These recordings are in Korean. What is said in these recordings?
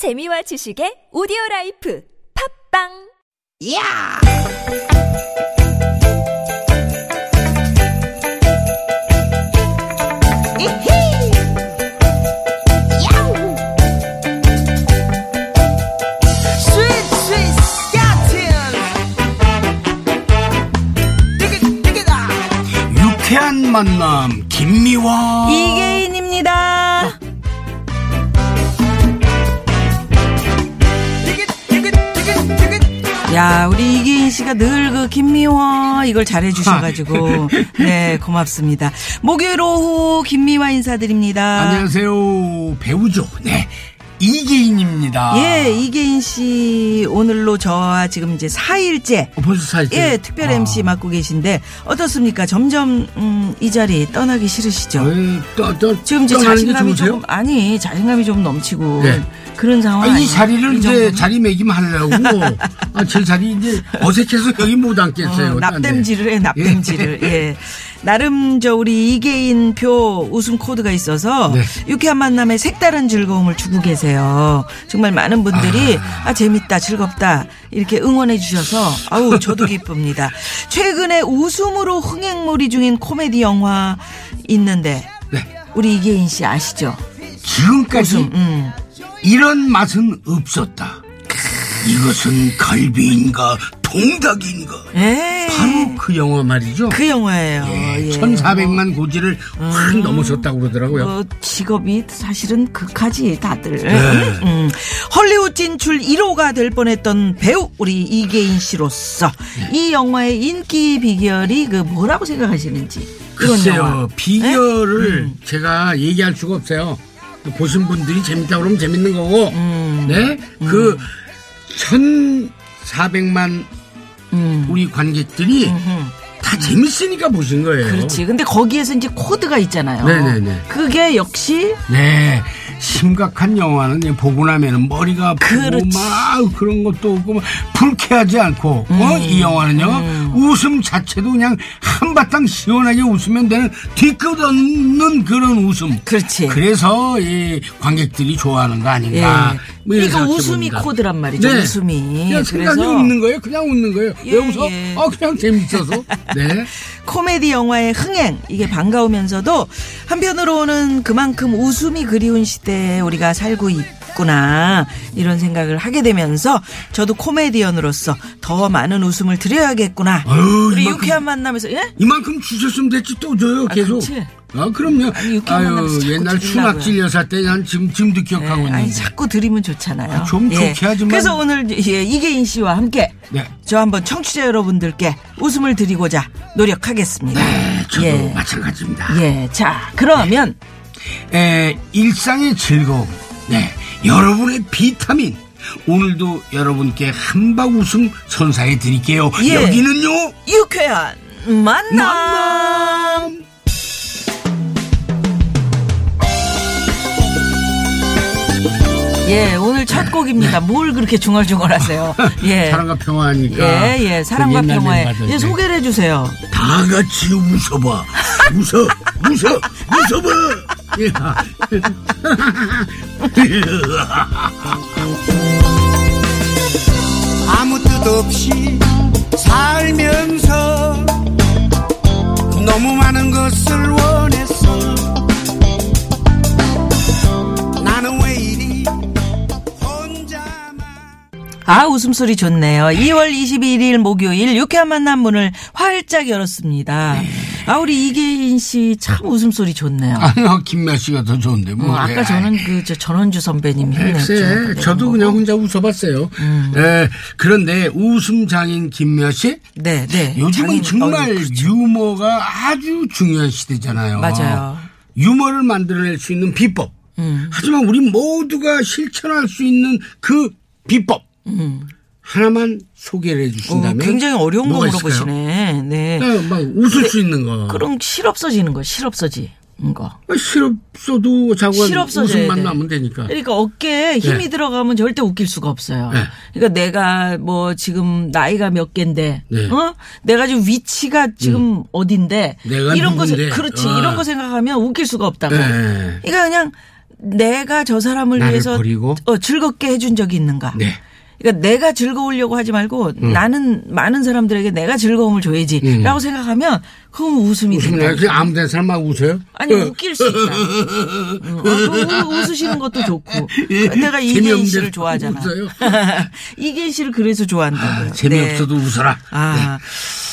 재미와 지식의 오디오 라이프 팝빵! 야! 만남 김미화. 이계 야, 우리 이계인 씨가 늘 그 김미화 이걸 잘해주셔가지고. 네 고맙습니다. 목요일 오후 김미화 인사드립니다. 안녕하세요. 배우죠. 네 이계인입니다 예, 이계인 씨 오늘로 저와 지금 이제 4일째 어, 벌써 살때 예, 특별 아. MC 맡고 계신데 어떻습니까? 점점 음, 이 자리 떠나기 싫으시죠? 또, 또, 지금 이제 자신감이? 조금 아니 자신감이 좀 넘치고 네. 그런 상황 아, 이? 자리를 이 이제 정도면? 자리매김 하려고 아, 제 자리 이제 어색해서 여기 못 앉겠어요 어, 납땜질을 해, 납땜질을. 예. 나름 저 우리 이계인 표 웃음 코드가 있어서 네. 유쾌한 만남에 색다른 즐거움을 주고 계세요. 정말 많은 분들이 아, 재밌다, 즐겁다 이렇게 응원해 주셔서 아우 저도 기쁩니다. 최근에 웃음으로 흥행몰이 중인 코미디 영화 있는데 네. 우리 이계인 씨 아시죠? 지금까지 웃음. 음. 이런 맛은 없었다 이것은 갈비인가 통닭인가 예. 바로 그 영화 말이죠 그 영화예요. 예, 예. 1400만 고지를 확 넘어섰다고 그러더라고요 어, 직업이 사실은 극하지 다들. 네. 음, 헐리우드 진출 1호가 될 뻔했던 배우 우리 이계인 씨로서 네. 이 영화의 인기 비결이 그 뭐라고 생각하시는지 글쎄요. 비결을 음. 제가 얘기할 수가 없어요. 보신 분들이 재밌다 그러면 재밌는 거고, 음. 네? 그, 1,400만 음. 우리 관객들이 다 재밌으니까 보신 거예요. 그렇지. 근데 거기에서 이제 코드가 있잖아요. 네네네. 그게 역시 네. 심각한 영화는 보고 나면은 머리가 그렇지. 막 그런 것도 없고 막 불쾌하지 않고 어? 음. 이 영화는요 웃음 자체도 그냥 한바탕 시원하게 웃으면 되는 뒤끝 없는 그런 웃음 그렇지. 그래서 이 관객들이 좋아하는 거 아닌가 예. 뭐 그러니까 웃음이 봅니다. 코드란 말이죠. 네. 웃음이. 그냥 생각이 웃는 거예요 그냥 웃는 거예요 예, 왜 웃어? 예. 아 그냥 재밌어서 네 코미디 영화의 흥행 이게 반가우면서도 한편으로는 그만큼 웃음이 그리운 시대에 우리가 살고 있구나 이런 생각을 하게 되면서 저도 코미디언으로서 더 많은 웃음을 드려야겠구나 아유, 우리 이만큼- 유쾌한 만남에서 예? 이만큼 주셨으면 됐지 또 줘요 아, 계속 그렇지. 아 그럼요 아니, 아유 옛날. 추낙질 여사 때 난 지금 지금도 기억하고 예, 있는데 아니 자꾸 드리면 좋잖아요. 아, 좀 좋게 하지만. 그래서 오늘 예, 이계인 씨와 함께 네. 저 한번 청취자 여러분들께 웃음을 드리고자 노력하겠습니다. 네, 저도 예. 마찬가지입니다. 예, 자 그러면 에, 일상의 즐거움, 네, 여러분의 비타민. 오늘도 여러분께 한박 웃음 선사해 드릴게요. 예. 여기는요, 유쾌한 만남. 만남. 예, 오늘 첫 곡입니다. 뭘 그렇게 중얼중얼 하세요? 예. 사랑과 평화니까. 예, 예, 사랑과 그 옛날 평화에. 멤버들. 예, 소개를 해주세요. 다 같이 웃어봐. 웃어, 웃어, 웃어봐. 예. 아무 뜻 없이 살면서 너무 많은 것을 원했어 아, 웃음소리 좋네요. 2월 21일 목요일 유쾌한 만남 문을 활짝 열었습니다. 아, 우리 이계인 씨 참 웃음소리 좋네요. 아니요, 김미아 씨가 더 좋은데, 뭐. 어, 아까 저는 그, 저 전원주 선배님 글쎄, 힘냈죠. 네, 저도 뭐. 그냥 혼자 웃어봤어요. 음. 에, 그런데 웃음 장인 김미아 씨, 네, 네. 요즘은 장인- 정말 어, 그렇죠. 유머가 아주 중요한 시대잖아요. 맞아요. 유머를 만들어낼 수 있는 비법. 음. 하지만 우리 모두가 실천할 수 있는 그 비법. 하나만 소개를 음. 어, 해주신다면. 굉장히 어려운 거? 물어보시네. 네. 네, 막 웃을 수 있는 거. 그럼 실없어지는 거, 실없어지는 거. 아, 실없어도 자꾸 실없어져야 웃음만 돼. 나면 되니까. 그러니까 어깨에 힘이 네. 들어가면 절대 웃길 수가 없어요. 네. 그러니까 내가 뭐 지금 나이가 몇 갠데, 네. 어? 내가 지금 위치가 지금 어딘데, 내가 이런 거, 누군데. 생- 그렇지, 아. 이런 거 생각하면 웃길 수가 없다고. 네. 그러니까 그냥 내가 저 사람을 위해서 버리고? 어, 즐겁게 해준 적이 있는가? 네. 그러니까 내가 즐거우려고 하지 말고 나는 많은 사람들에게 내가 즐거움을 줘야지라고 생각하면 그건 웃음이 된다. 그냥 아무 데나 사람 막 웃어요? 아니 웃길 수 있다. 응, 어, 웃으시는 것도 좋고. 내가 이계인 씨를 좋아하잖아. 이계인 씨를 그래서 좋아한다고요. 아, 재미없어도 웃어라. 아.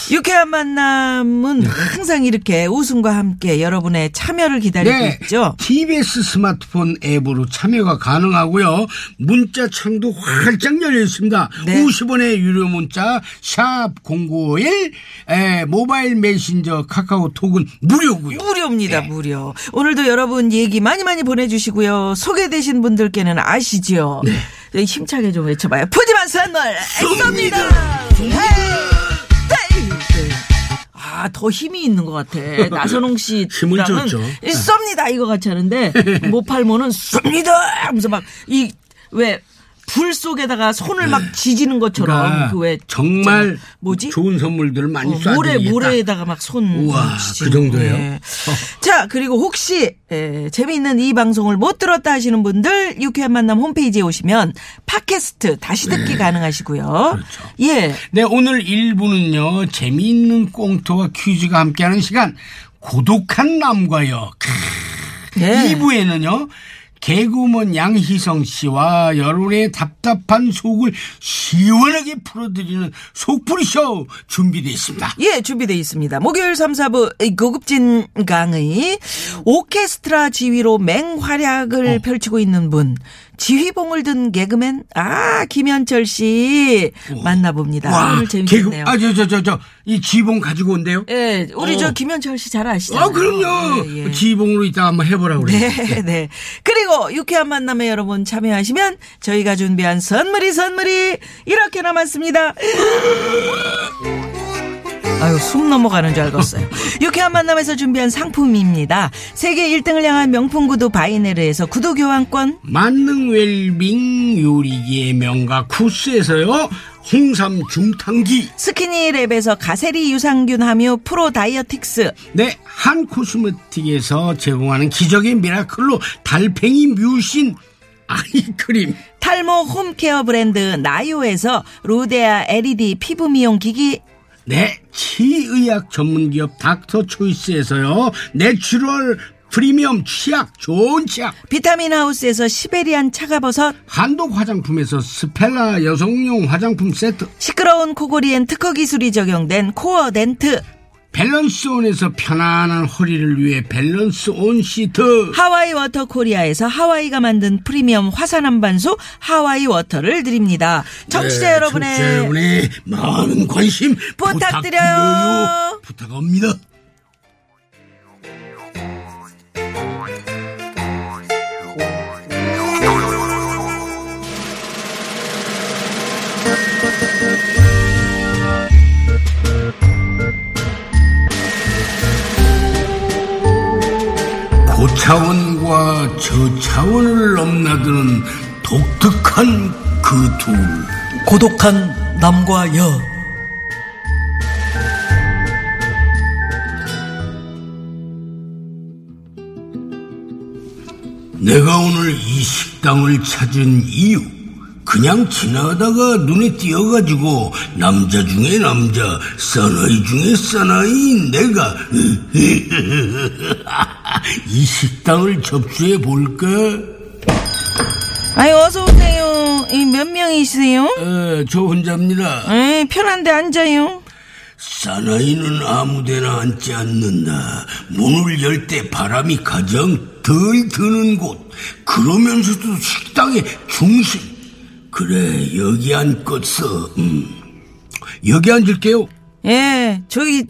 유쾌한 만남은 네. 항상 이렇게 웃음과 함께 여러분의 참여를 기다리고 네. 있죠. TBS 스마트폰 앱으로 참여가 가능하고요. 문자 창도 활짝 열려 있습니다. 네. 50원의 유료 문자 샵 091, 에, 모바일 메신저 카카오톡은 무료고요. 무료입니다, 네. 무료. 오늘도 여러분 얘기 많이 많이 보내주시고요. 소개되신 분들께는 아시죠? 네, 힘차게 좀 외쳐봐요. 푸짐한 선물 쏩니다. 헤이! 네. 아, 더 힘이 있는 것 같아. 나선홍 씨. 힘을 줬죠. 쏩니다. 이거 같이 하는데, 모팔모는 쏩니다! 하면서 막, 이, 왜, 불 속에다가 손을 막 지지는 것처럼, 그러니까 그 왜. 정말 뭐지? 좋은 선물들을 많이 어, 쏴드리겠다. 모래 모래에다가 막 손 우와, 그 정도예요? 네. 자 그리고 혹시 에, 재미있는 이 방송을 못 들었다 하시는 분들 유쾌한 만남 홈페이지에 오시면 팟캐스트 다시 듣기 가능하시고요. 네. 그렇죠. 예. 네, 오늘 1부는요, 재미있는 꽁트와 퀴즈가 함께하는 시간, 고독한 남과요. 네. 2부에는요, 개그우먼 양희성 씨와 여러분의 답답한 속을 시원하게 풀어드리는 속풀이쇼 준비되어 있습니다. 예, 준비되어 있습니다. 목요일 3, 4부 고급진 강의 오케스트라 지휘로 맹활약을 어. 펼치고 있는 분 지휘봉을 든 개그맨 아 김현철 씨 만나봅니다. 오늘 재밌겠네요. 개그, 아, 저, 저, 저, 저, 이 지봉 가지고 온대요? 예, 우리 어. 저 김현철 씨 잘 아시잖아요. 아, 그럼요. 예, 예. 지봉으로 이따 한번 해보라고 그래요. 네, 네. 그리고 유쾌한 만남에 여러분 참여하시면 저희가 준비한 선물이 선물이 이렇게 남았습니다. 아유, 숨 넘어가는 줄 알겠어요. 유쾌한 만남에서 준비한 상품입니다. 세계 1등을 향한 명품 구두 바이네르에서 구두 교환권, 만능 웰빙 요리기의 명가 쿠스에서요. 홍삼 중탕기. 스키니랩에서 가세리 유산균 함유 프로바이오틱스, 네 한 코스메틱에서 제공하는 기적의 미라클로 달팽이 뮤신 아이크림. 탈모 home care 브랜드 나요에서 루데아 LED 피부 미용 기기, 네 치의학 전문기업 닥터초이스에서요 natural 프리미엄 치약 좋은 치약. 비타민 하우스에서 시베리안 차가버섯, 한독 화장품에서 스펠라 여성용 화장품 세트. 시끄러운 코골이엔 특허 기술이 적용된 코어 덴트, 밸런스 온에서 편안한 허리를 위해 밸런스 온 시트 하와이 워터 코리아에서 하와이가 만든 프리미엄 화산암반수 하와이 워터를 드립니다. 청취자 네, 여러분의 청취자 여러분의 많은 관심 부탁드려요. 부탁드려요. 부탁합니다. 고차원과 저차원을 넘나드는 독특한 그 둘. 고독한 남과 여. 내가 오늘 이 식당을 찾은 이유. 그냥 지나가다가 눈에 띄어가지고 남자 중에 남자, 사나이 중에 사나이인 내가 이 식당을 접수해 볼까? 아유 어서 오세요. 이 몇 명이세요? 어, 저 혼자입니다. 에이, 편한데 앉아요. 사나이는 아무데나 앉지 않는다. 문을 열 때 바람이 가장 덜 드는 곳. 그러면서도 식당의 중심. 그래, 여기 앉겠어. 음. 여기 앉을게요. 예, 저기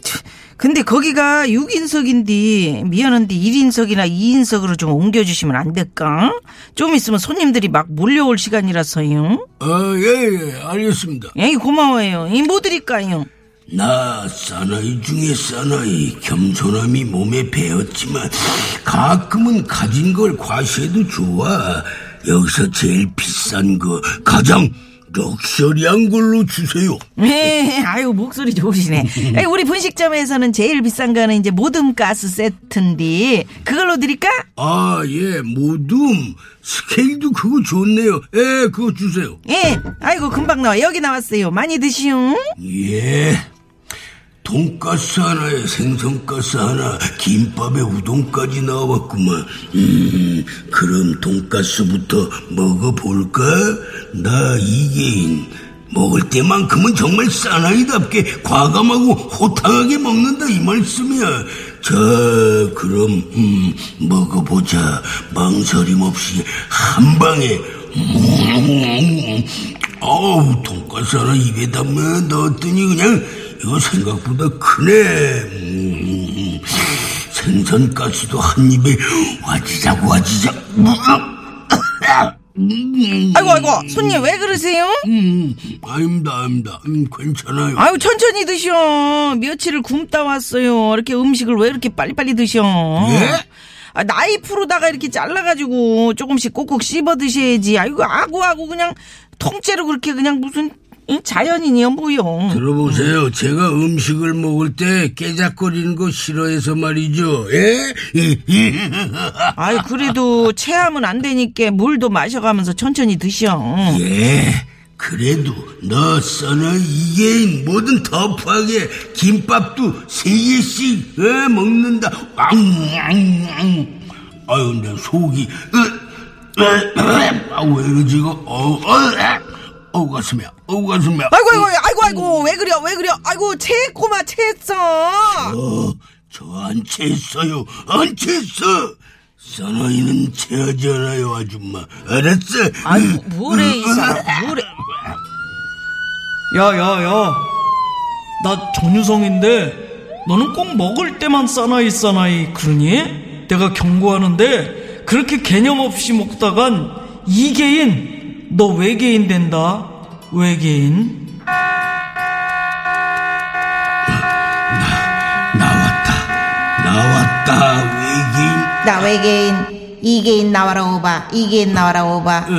근데 거기가 6인석인데 미안한데 1인석이나 2인석으로 좀 옮겨주시면 안 될까? 좀 있으면 손님들이 막 몰려올 시간이라서요. 어, 예, 예, 알겠습니다. 에이 고마워요. 이 뭐 드릴까요? 나 사나이 중에 사나이 겸손함이 몸에 배었지만 가끔은 가진 걸 과시해도 좋아. 여기서 제일 비싼 거 가장 럭셔리한 걸로 주세요. 네, 아유 목소리 좋으시네. 에이, 우리 분식점에서는 제일 비싼 거는 이제 모듬 가스 세트인데 그걸로 드릴까? 아, 예, 모둠. 스케일도 그거 좋네요. 예, 그거 주세요. 예, 아이고 금방 나와 여기 나왔어요. 많이 드시오. 예. 돈가스 하나에 생선가스 하나, 김밥에 우동까지 나왔구만. 음, 그럼 돈가스부터 먹어볼까? 나 이계인. 먹을 때만큼은 정말 사나이답게 과감하고 호탕하게 먹는다 이 말씀이야. 자, 그럼 음, 먹어보자. 망설임 없이 한 방에. 음, 어우, 돈가스 하나 입에 담아 넣었더니 그냥 이거 생각보다 크네. 음, 생선가스도 한 입에 와지작 와지작. 음, 아이고 아이고 손님 왜 그러세요? 음, 아닙니다, 아닙니다. 음, 괜찮아요. 아유 천천히 드셔. 며칠을 굶다 왔어요. 이렇게 음식을 왜 이렇게 빨리빨리 드셔? 예? 아, 나이프로다가 이렇게 잘라가지고 조금씩 꼭꼭 씹어 드셔야지. 아이고 아구아구 그냥 통째로 그렇게 그냥 무슨 응? 자연인이요 뭐요? 들어보세요. 제가 음식을 먹을 때 깨작거리는 거 싫어해서 말이죠. 예? 아이 그래도 체하면 안 되니까 물도 마셔가면서 천천히 드셔. 예. 그래도 너 써너 이게인 뭐든 터프하게 김밥도 세 개씩 예, 먹는다. 왕왕왕. 아유 내 속이 아왜 이러지 이거 어, 어, 어우 가슴이야. 어우 가슴이야. 아이고 아이고 아이고 아이고 왜 그려 왜 그려? 아이고 체했구만 체했어. 어, 저안 채했어요. 안 채했어. 사나이는 채하지 않아요, 아줌마. 알았어? 아이고 뭐래 이 사람 뭐래? 야야야 나 전유성인데 너는 꼭 먹을 때만 사나이 사나이 그러니? 내가 경고하는데 그렇게 개념 없이 먹다간 이계인 너 외계인 된다 외계인 나왔다. 나왔다, 외계인. 나 외계인 이계인 나와라 오바 이계인 나와라 오바 어,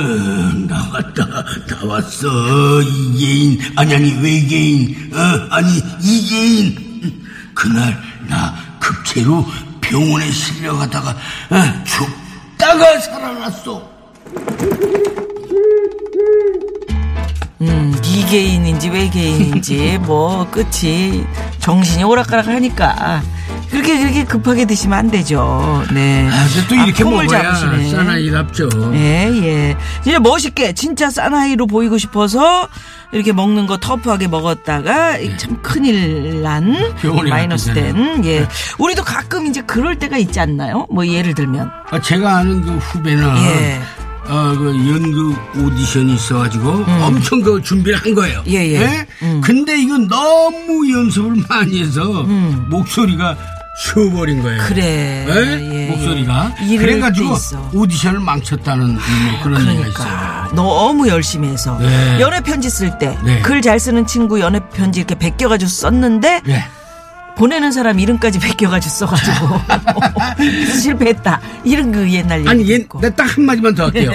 나왔다. 나왔어. 이계인. 아니, 아니, 외계인. 어, 아니, 이계인. 그날, 나 급체로 병원에 실려가다가, 어, 죽다가 살아났어. 음, 이계인인지 외계인인지 뭐 끝이 정신이 오락가락 하니까 그렇게 그렇게 급하게 드시면 안 되죠. 네. 아, 근데 또 이렇게 폼을 먹어야 잡으시네. 사나이답죠. 예, 예. 진짜 멋있게, 진짜 사나이로 보이고 싶어서 이렇게 먹는 거 터프하게 먹었다가 참 큰일 난 네. 마이너스. 된, 예. 우리도 가끔 이제 그럴 때가 있지 않나요? 뭐 예를 들면. 아, 제가 아는 그 후배나 예. 어, 그 연극 오디션이 있어가지고 엄청 그 준비를 한 거예요. 음. 예, 예. 음. 근데 이건 너무 연습을 많이 해서 목소리가 쉬어버린 거예요. 그래. 예? 예, 목소리가 예. 그래가지고. 오디션을 망쳤다는 뭐 그런 얘기가 있어요. 그러니까 너무 열심히 해서 네. 연애 편지 쓸 때글 네. 잘 쓰는 친구 연애 편지 이렇게 베껴가지고 썼는데 예. 보내는 사람 이름까지 베껴가지고 써가지고 그래서 실패했다 이런 그 옛날 얘기 아니, 얘, 있고 나딱 한마디만 더 할게요.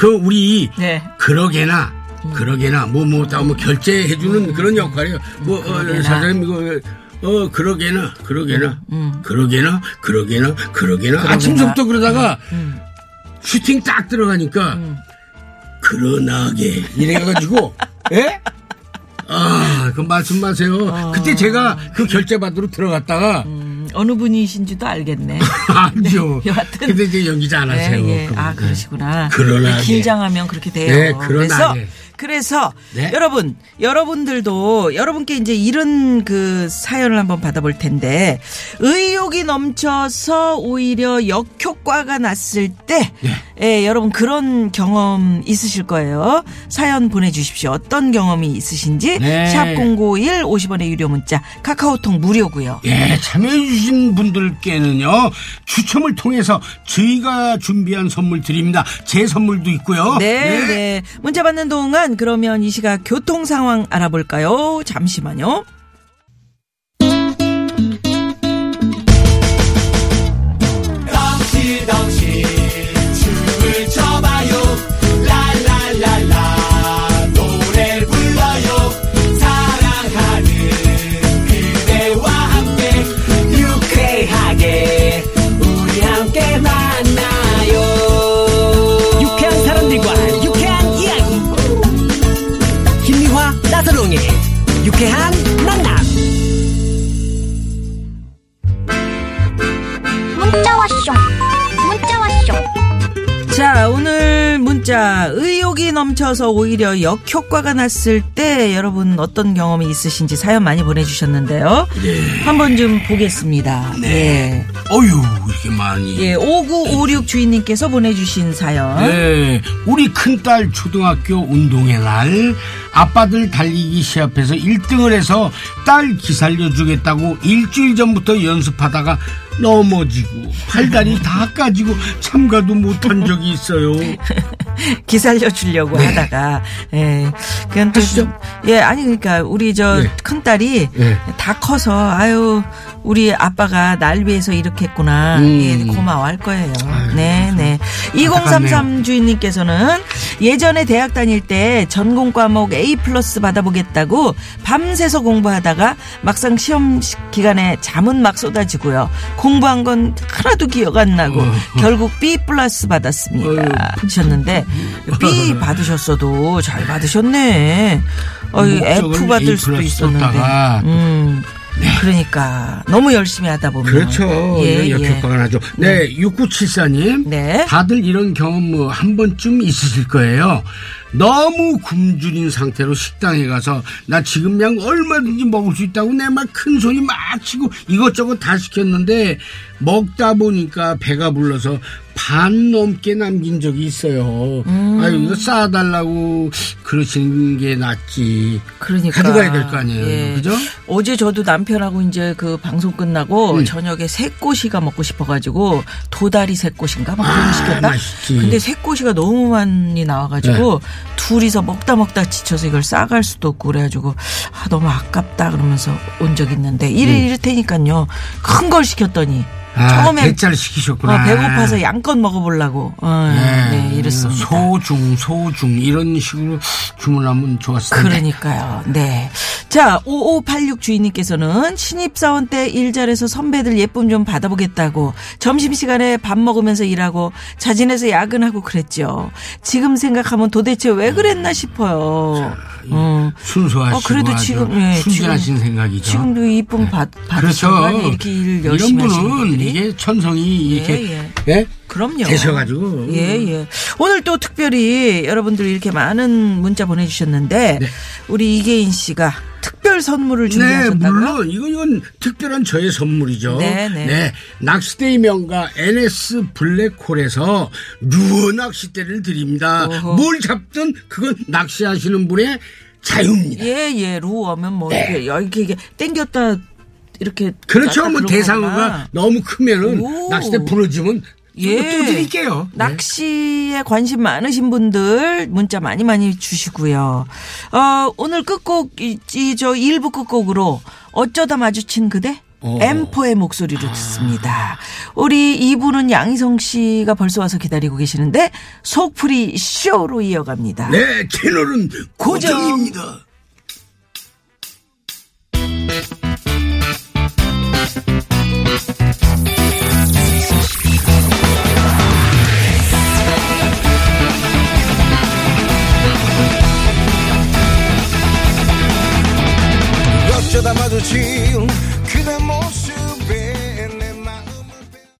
그, 우리, 네. 그러게나, 그러게나, 뭐, 뭐, 다 뭐, 결제해주는 그런 역할이에요. 뭐, 어, 음. 사장님, 이거, 어, 그러게나, 그러게나, 그러게나, 그러게나, 그러게나. 아침부터 그러다가, 슈팅 딱 들어가니까, 그러나게, 이래가지고, 예? 아, 그 말씀 마세요. 그때 제가 그 결제 받으러 들어갔다가, 음, 어느 분이신지도 알겠네. 아니요. 여하튼. 근데 이제 연기 잘하세요. 예, 예. 그분. 아 그러시구나. 그러나게. 긴장하면 그렇게 돼요. 네, 그래서 그러나게. 그래서 네. 여러분 여러분들도 여러분께 이제 이런 그 사연을 한번 받아볼 텐데 의욕이 넘쳐서 오히려 역효과가 났을 때 네. 예, 여러분 그런 경험 있으실 거예요. 사연 보내주십시오. 어떤 경험이 있으신지 네. 샵 #051 50원의 유료 문자 카카오톡 무료고요. 예, 참여해주신 분들께는요, 추첨을 통해서 저희가 준비한 선물 드립니다. 제 선물도 있고요. 네, 네. 문자 받는 동안 그러면 이 시각 교통 상황 알아볼까요? 잠시만요. 오히려 역효과가 났을 때 여러분 어떤 경험이 있으신지 사연 많이 보내주셨는데요. 한번 좀 보겠습니다. 네. 어유 이렇게 많이. 예, 5956 주인님께서 보내주신 사연. 네, 우리 큰딸 초등학교 운동회 날 아빠들 달리기 시합에서 1등을 해서 딸 기살려 주겠다고 일주일 전부터 연습하다가 넘어지고 팔다리 다 까지고 참가도 못한 적이 있어요. 기살려 주려고 네. 하다가 예 그건 또 좀, 예 아니 그러니까 우리 저 네. 큰 딸이 네. 다 커서 아유 우리 아빠가 날 위해서 이렇게 했구나. 음. 예 고마워할 거예요. 네네. 2033 주인님께서는 예전에 대학 다닐 때 전공 과목 A 플러스 받아보겠다고 밤새서 공부하다가 막상 시험 시- 기간에 잠은 막 쏟아지고요. 공부한 건 하나도 기억 안 나고 결국 B 플러스 받았습니다. 하셨는데 B 받으셨어도 잘 받으셨네. 어이 F 받을 수도 있었는데. 썼 음. 그러니까 너무 열심히 하다 보면 그렇죠. 예, 이런 예. 역효과가 나죠. 네, 6974님. 네. 다들 이런 경험 뭐 한 번쯤 있으실 거예요. 너무 굶주린 상태로 식당에 가서 나 지금 양 얼마든지 먹을 수 있다고 내 막 큰 소리 막 치고 이것저것 다 시켰는데 먹다 보니까 배가 불러서 반 넘게 남긴 적이 있어요. 음. 아유, 이거 싸달라고 그러시는 게 낫지. 그러니까 가져가야 될 거 아니에요. 예. 그죠? 어제 저도 남편하고 이제 그 방송 끝나고 음. 저녁에 새꼬시가 먹고 싶어가지고 도다리 새꼬시인가 막 그런 아, 거 시켰다. 맛있지. 근데 새꼬시가 너무 많이 나와가지고 네. 둘이서 먹다 먹다 지쳐서 이걸 싸갈 수도 없고 그래가지고 아, 너무 아깝다 그러면서 온 적 있는데 이래 이럴 테니까요 큰 걸 시켰더니 음. 아, 처음에 대짜를 시키셨구나. 어, 배고파서 양껏 먹어보려고 어, 네, 이랬습니다. 소중, 소중 이런 식으로 주문하면 좋았을 텐데. 그러니까요. 네. 자, 5586 주인님께서는 신입사원 때 일자리에서 선배들 예쁨 좀 받아보겠다고 점심시간에 밥 먹으면서 일하고 자진해서 야근하고 그랬죠. 지금 생각하면 도대체 왜 그랬나 싶어요. 어. 순수하시고 어, 그래도 지금, 예, 순진하신 지금- 생각이죠. 지금도 이쁨 받, 받으시고 그렇죠. 이렇게 일 이런 열심히 하시는 분은 분들이. 이게 천성이 이렇게 예, 예? 그럼요. 되셔가지고. 예, 예. 오늘 또 특별히 여러분들 이렇게 많은 문자 보내주셨는데, 네. 우리 이계인 씨가 특별 선물을 네, 준비하셨다고요? 물론 이건 이건 특별한 저의 선물이죠. 네, 네. 낚시대의 명가 NS 블랙홀에서 루어 낚싯대를 드립니다. 어허. 뭘 잡든 그건 낚시하시는 분의 자유입니다. 예, 예. 루어면 뭐, 이렇게, 이렇게, 이게 땡겼다, 이렇게. 네. 그렇죠. 뭐 대상어가. 너무 크면은 오. 낚싯대 부러지면 예. 또 드릴게요. 네. 낚시에 관심 많으신 분들 문자 많이 많이 주시고요. 어, 오늘 끝곡, 이, 이, 저 1부 끝곡으로 어쩌다 마주친 그대? 어. M4의 목소리를 듣습니다. 우리 2부는 양희성 씨가 벌써 와서 기다리고 계시는데 속풀이 쇼로 이어갑니다. 네, 채널은 고정. 고정입니다. 마주친 그대 모습.